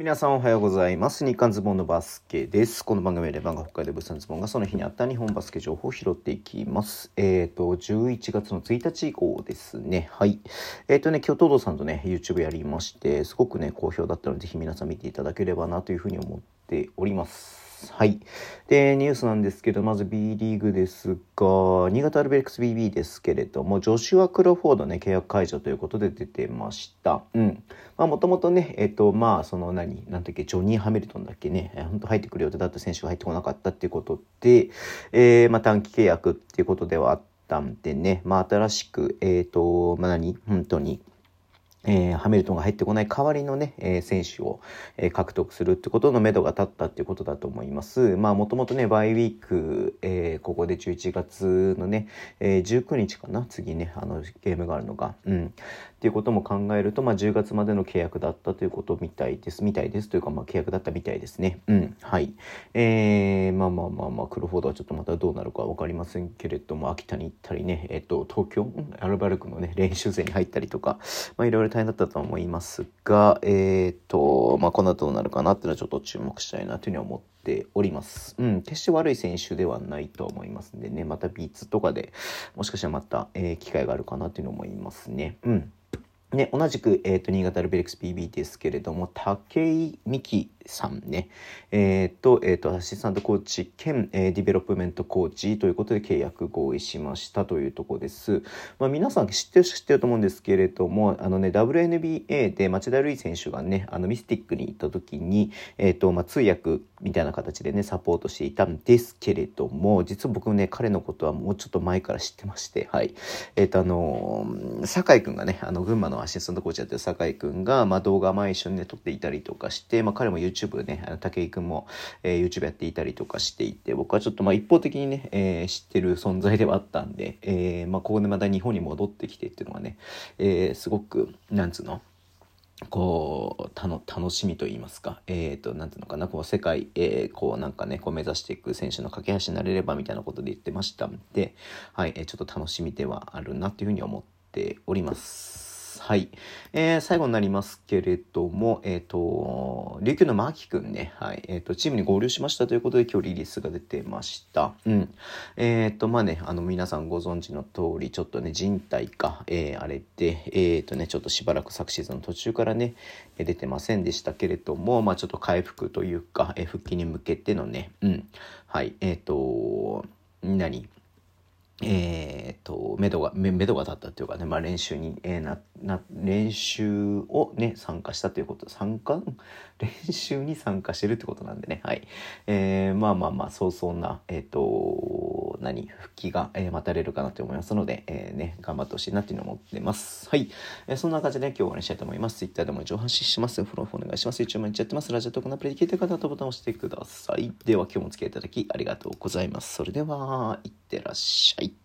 皆さんおはようございます。日刊ズボンのバスケです。この番組はレバンが北海道物産ズボンがその日にあった日本バスケ情報を拾っていきます。えっ、と、11月の1日以降ですね。はい。えっ、とね、今日東堂さんとね、YouTube やりまして、すごくね、好評だったので、ぜひ皆さん見ていただければなというふうに思っております。はい。で、ニュースなんですけど、まず B リーグですが、新潟アルベックス BB ですけれども、ジョシュア・クロフォードね、契約解除ということで出てました。うん。まあ、もともとね、えっ、と、まあ、その何、なんだっけ、ジョニー・ハミルトンだっけね、えー本当入ってくる予定だった選手が入ってこなかったっていうことで、えーまあ、短期契約っていうことではあったんでね、まあ、新しく、えっ、と、まあ、何、本当に、えーハミルトンが入ってこない代わりのね、えー選手を、えー獲得するってことの目処が立ったっていうことだと思います。まあもともとね、バイウィーク、えーここで11月のね、えー19日かな、次ね、あのゲームがあるのが。うん。っていうことも考えると、まあ10月までの契約だったということみたいです。みたいですというか、まあ契約だったみたいですね。うん。はい。えーまあまあまあまあ、クロフォードはちょっとまたどうなるかわかりませんけれども、秋田に行ったりね、えっ、と、東京、アルバルクのね、練習生に入ったりとか、まあいろいろ大変だったと思いますが、えっ、と、まあこの後どうなるかなっていうのはちょっと注目したいなというふうに思っております。うん、決して悪い選手ではないと思いますんでね、また B2 とかでもしかしたらまた、えー機会があるかなというのを思いますね。うん。ね、同じく、えっ、と、新潟アルビレックス BB ですけれども、武井美希さんね、えっ、と、えっ、と、アシスタントコーチ兼、えーディベロップメントコーチということで契約合意しましたというところです。まあ、皆さん知ってる人知ってると思うんですけれども、あのね、WNBA で町田瑠唯選手がね、あの、ミスティックに行った時に、えっ、と、まあ、通訳みたいな形でね、サポートしていたんですけれども、実は僕ね、彼のことはもうちょっと前から知ってまして、はい。えっ、と、あの酒井くんがね、あの、群馬のアシスタントコーチやってる酒井くんが、まあ、動画前一緒にね、撮っていたりとかして、まあ、彼も YouTube でね、あの武井くんも、えー YouTube やっていたりとかしていて、僕はちょっとまあ、一方的にね、えー知ってる存在ではあったんで、えーまあ、ここでまた日本に戻ってきてっていうのがね、えーすごく、なんつうの、こうたの楽しみと言いますか、えー、となんていうのかなこう世界、えーこうなんかねこう目指していく選手の架け橋になれればみたいなことで言ってましたんで、はいえーちょっと楽しみではあるなというふうに思っております。はい、えー最後になりますけれども、えっ、と、琉球のマキくんね、はい、えっ、と、チームに合流しました。ということで、今日リリースが出てました。うん。えっ、と、まあね、あの、皆さんご存知の通り、ちょっとね、人体か、えーあれで、えっ、とね、ちょっとしばらく昨シーズンの途中からね、出てませんでしたけれども、まあちょっと回復というか、え復帰に向けてのね、うん。はい、えっ、と、何？えー、と、目処が、め、目処が立ったっていうかね、まあ練習に、えーな、な、練習をね、参加したということ、参加 練習に参加してるってことなんでね、はい。えー、まあまあまあ、そうそうな、えっ、と、何、復帰が、えー待たれるかなと思いますので、えーね、頑張ってほしいなっていうのを思ってます。はい。えーそんな感じで今日は終わりにしたいと思います。Twitter でも上半身します。フォローお願いします。YouTube 毎日やってます。ラジオトークのアプリで聞いてる方はボタンを押してください。では今日もお付き合いいただきありがとうございます。それでは、いってらっしゃい。